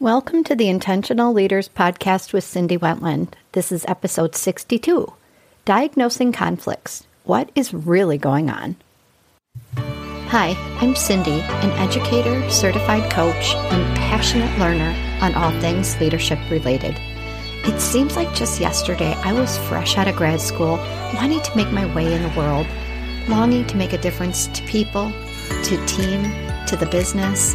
Welcome to the Intentional Leaders Podcast with Cindy Wentland. This is episode 62 Diagnosing Conflicts. What is really going on? Hi, I'm Cindy, an educator, certified coach, and passionate learner on all things leadership related. It seems like just yesterday I was fresh out of grad school, wanting to make my way in the world, longing to make a difference to people, to team, to the business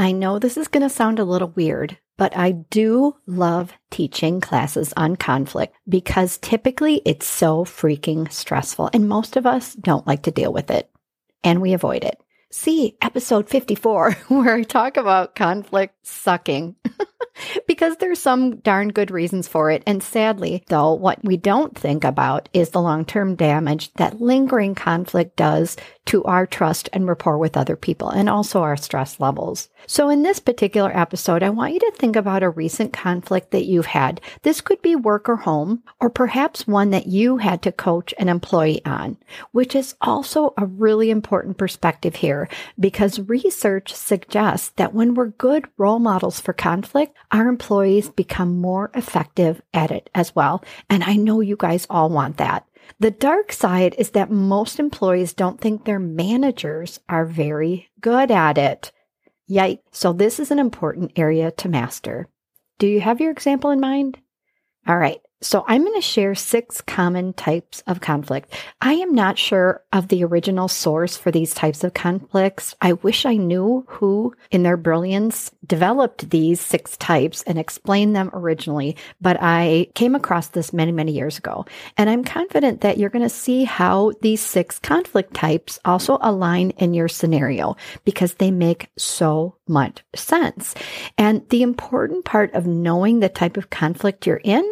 I know this is going to sound a little weird, but I do love teaching classes on conflict because typically it's so freaking stressful and most of us don't like to deal with it and we avoid it. See episode 54 where I talk about conflict sucking. because there's some darn good reasons for it. And sadly, though, what we don't think about is the long term damage that lingering conflict does to our trust and rapport with other people and also our stress levels. So in this particular episode, I want you to think about a recent conflict that you've had. This could be work or home, or perhaps one that you had to coach an employee on, which is also a really important perspective here because research suggests that when we're good role models for conflict, our employees become more effective at it as well. And I know you guys all want that. The dark side is that most employees don't think their managers are very good at it. Yikes. So this is an important area to master. Do you have your example in mind? All right. So I'm going to share six common types of conflict. I am not sure of the original source for these types of conflicts. I wish I knew who in their brilliance developed these six types and explained them originally, but I came across this many, many years ago. And I'm confident that you're going to see how these six conflict types also align in your scenario because they make so much sense. And the important part of knowing the type of conflict you're in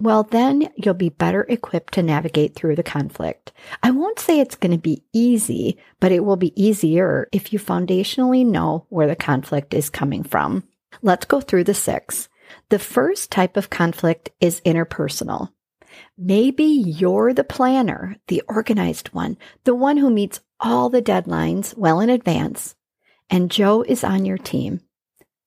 well, then you'll be better equipped to navigate through the conflict. I won't say it's going to be easy, but it will be easier if you foundationally know where the conflict is coming from. Let's go through the six. The first type of conflict is interpersonal. Maybe you're the planner, the organized one, the one who meets all the deadlines well in advance, and Joe is on your team.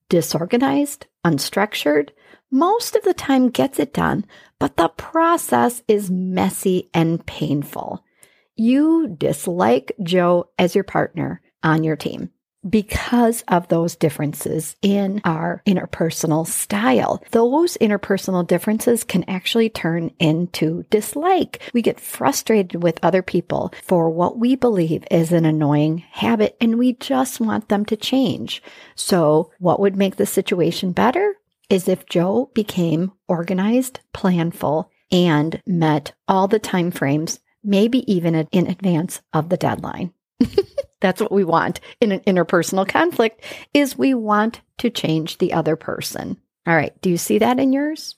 Disorganized, unstructured, most of the time gets it done, but the process is messy and painful. You dislike Joe as your partner on your team because of those differences in our interpersonal style. Those interpersonal differences can actually turn into dislike. We get frustrated with other people for what we believe is an annoying habit and we just want them to change. So what would make the situation better? Is if Joe became organized, planful, and met all the time frames, maybe even in advance of the deadline. That's what we want in an interpersonal conflict is we want to change the other person. All right, do you see that in yours?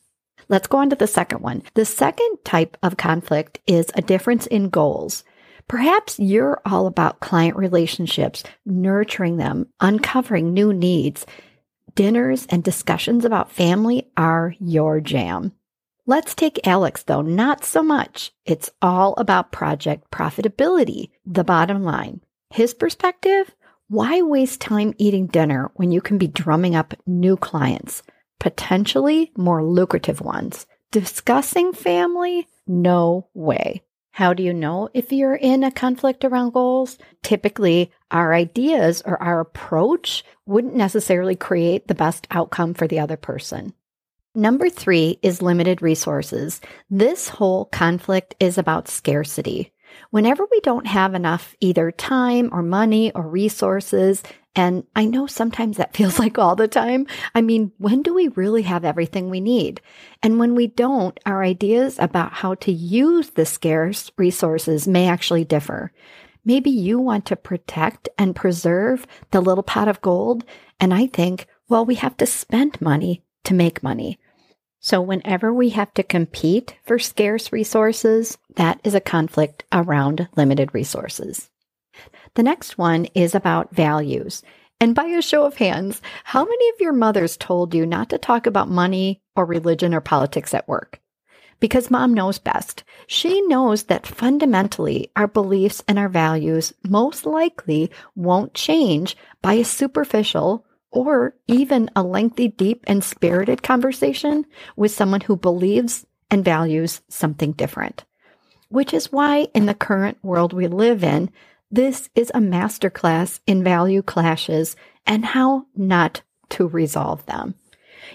Let's go on to the second one. The second type of conflict is a difference in goals. Perhaps you're all about client relationships, nurturing them, uncovering new needs, dinners and discussions about family are your jam. Let's take Alex, though, not so much. It's all about project profitability, the bottom line. His perspective why waste time eating dinner when you can be drumming up new clients, potentially more lucrative ones? Discussing family? No way. How do you know if you're in a conflict around goals? Typically, our ideas or our approach wouldn't necessarily create the best outcome for the other person. Number three is limited resources. This whole conflict is about scarcity. Whenever we don't have enough either time or money or resources, and I know sometimes that feels like all the time. I mean, when do we really have everything we need? And when we don't, our ideas about how to use the scarce resources may actually differ. Maybe you want to protect and preserve the little pot of gold. And I think, well, we have to spend money to make money. So, whenever we have to compete for scarce resources, that is a conflict around limited resources. The next one is about values. And by a show of hands, how many of your mothers told you not to talk about money or religion or politics at work? Because mom knows best. She knows that fundamentally our beliefs and our values most likely won't change by a superficial or even a lengthy, deep, and spirited conversation with someone who believes and values something different. Which is why, in the current world we live in, this is a masterclass in value clashes and how not to resolve them.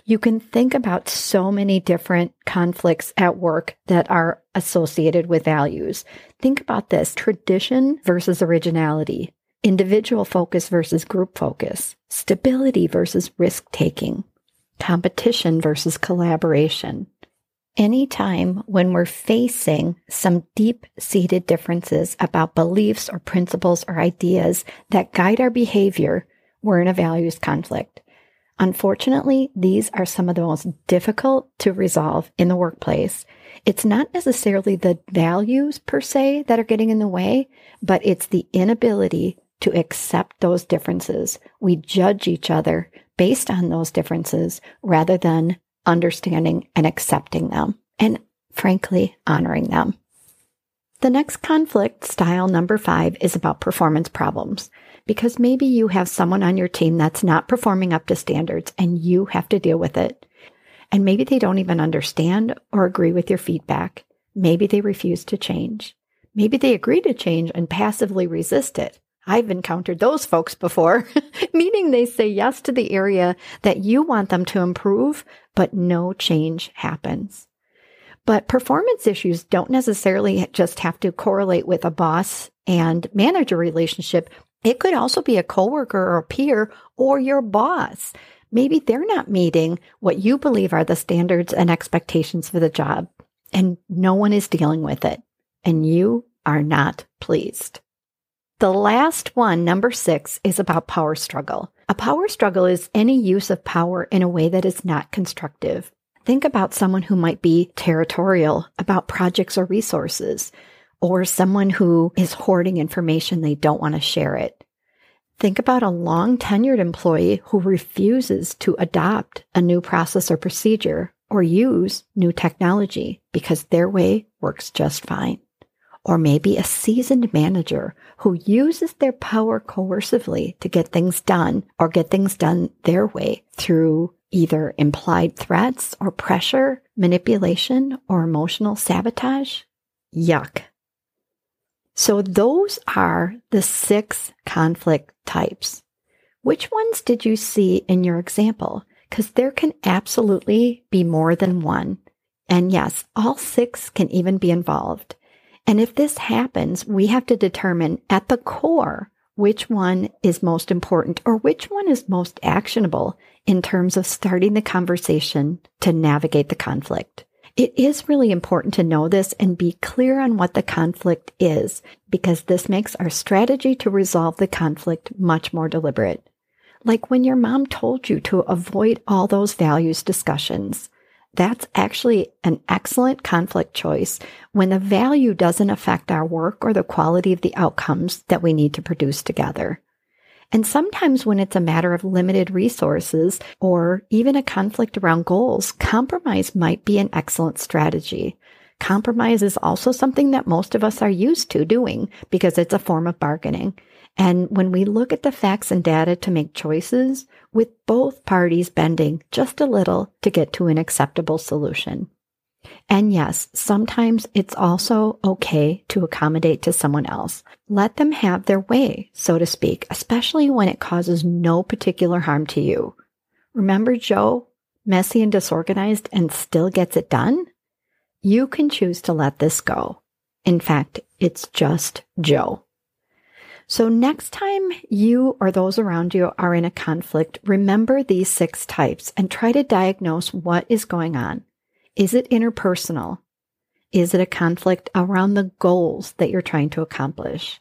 You can think about so many different conflicts at work that are associated with values. Think about this tradition versus originality, individual focus versus group focus, stability versus risk taking, competition versus collaboration. Anytime when we're facing some deep seated differences about beliefs or principles or ideas that guide our behavior, we're in a values conflict. Unfortunately, these are some of the most difficult to resolve in the workplace. It's not necessarily the values per se that are getting in the way, but it's the inability to accept those differences. We judge each other based on those differences rather than understanding and accepting them and frankly honoring them. The next conflict, style number five, is about performance problems because maybe you have someone on your team that's not performing up to standards and you have to deal with it. And maybe they don't even understand or agree with your feedback. Maybe they refuse to change. Maybe they agree to change and passively resist it. I've encountered those folks before, meaning they say yes to the area that you want them to improve, but no change happens. But performance issues don't necessarily just have to correlate with a boss and manager relationship. It could also be a coworker or a peer or your boss. Maybe they're not meeting what you believe are the standards and expectations for the job, and no one is dealing with it, and you are not pleased. The last one, number six, is about power struggle. A power struggle is any use of power in a way that is not constructive. Think about someone who might be territorial about projects or resources, or someone who is hoarding information they don't want to share it. Think about a long tenured employee who refuses to adopt a new process or procedure or use new technology because their way works just fine or maybe a seasoned manager who uses their power coercively to get things done or get things done their way through either implied threats or pressure, manipulation, or emotional sabotage. Yuck. So those are the six conflict types. Which ones did you see in your example? Because there can absolutely be more than one. And yes, all six can even be involved. And if this happens, we have to determine at the core which one is most important or which one is most actionable in terms of starting the conversation to navigate the conflict. It is really important to know this and be clear on what the conflict is because this makes our strategy to resolve the conflict much more deliberate. Like when your mom told you to avoid all those values discussions that's actually an excellent conflict choice when the value doesn't affect our work or the quality of the outcomes that we need to produce together. And sometimes when it's a matter of limited resources or even a conflict around goals, compromise might be an excellent strategy. Compromise is also something that most of us are used to doing because it's a form of bargaining. And when we look at the facts and data to make choices, with both parties bending just a little to get to an acceptable solution. And yes, sometimes it's also okay to accommodate to someone else. Let them have their way, so to speak, especially when it causes no particular harm to you. Remember Joe? messy and disorganized and still gets it done, you can choose to let this go. In fact, it's just Joe. So, next time you or those around you are in a conflict, remember these six types and try to diagnose what is going on. Is it interpersonal? Is it a conflict around the goals that you're trying to accomplish?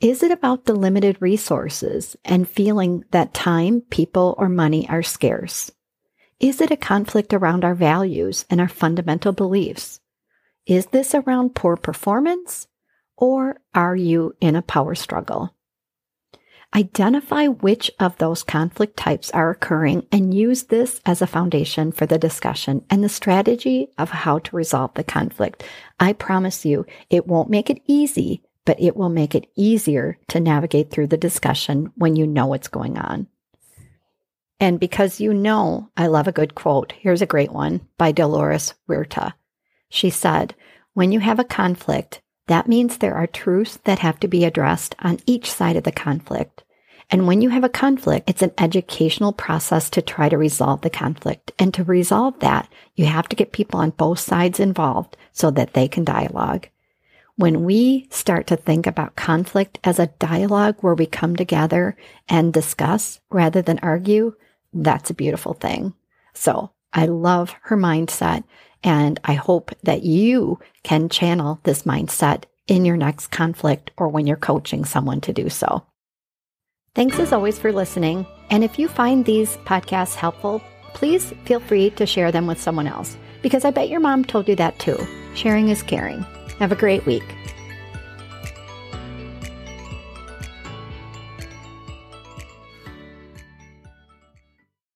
Is it about the limited resources and feeling that time, people, or money are scarce? Is it a conflict around our values and our fundamental beliefs? Is this around poor performance? Or are you in a power struggle? Identify which of those conflict types are occurring and use this as a foundation for the discussion and the strategy of how to resolve the conflict. I promise you, it won't make it easy, but it will make it easier to navigate through the discussion when you know what's going on. And because you know I love a good quote, here's a great one by Dolores Huerta. She said, When you have a conflict, that means there are truths that have to be addressed on each side of the conflict. And when you have a conflict, it's an educational process to try to resolve the conflict. And to resolve that, you have to get people on both sides involved so that they can dialogue. When we start to think about conflict as a dialogue where we come together and discuss rather than argue, that's a beautiful thing. So I love her mindset. And I hope that you can channel this mindset in your next conflict or when you're coaching someone to do so. Thanks as always for listening. And if you find these podcasts helpful, please feel free to share them with someone else because I bet your mom told you that too. Sharing is caring. Have a great week.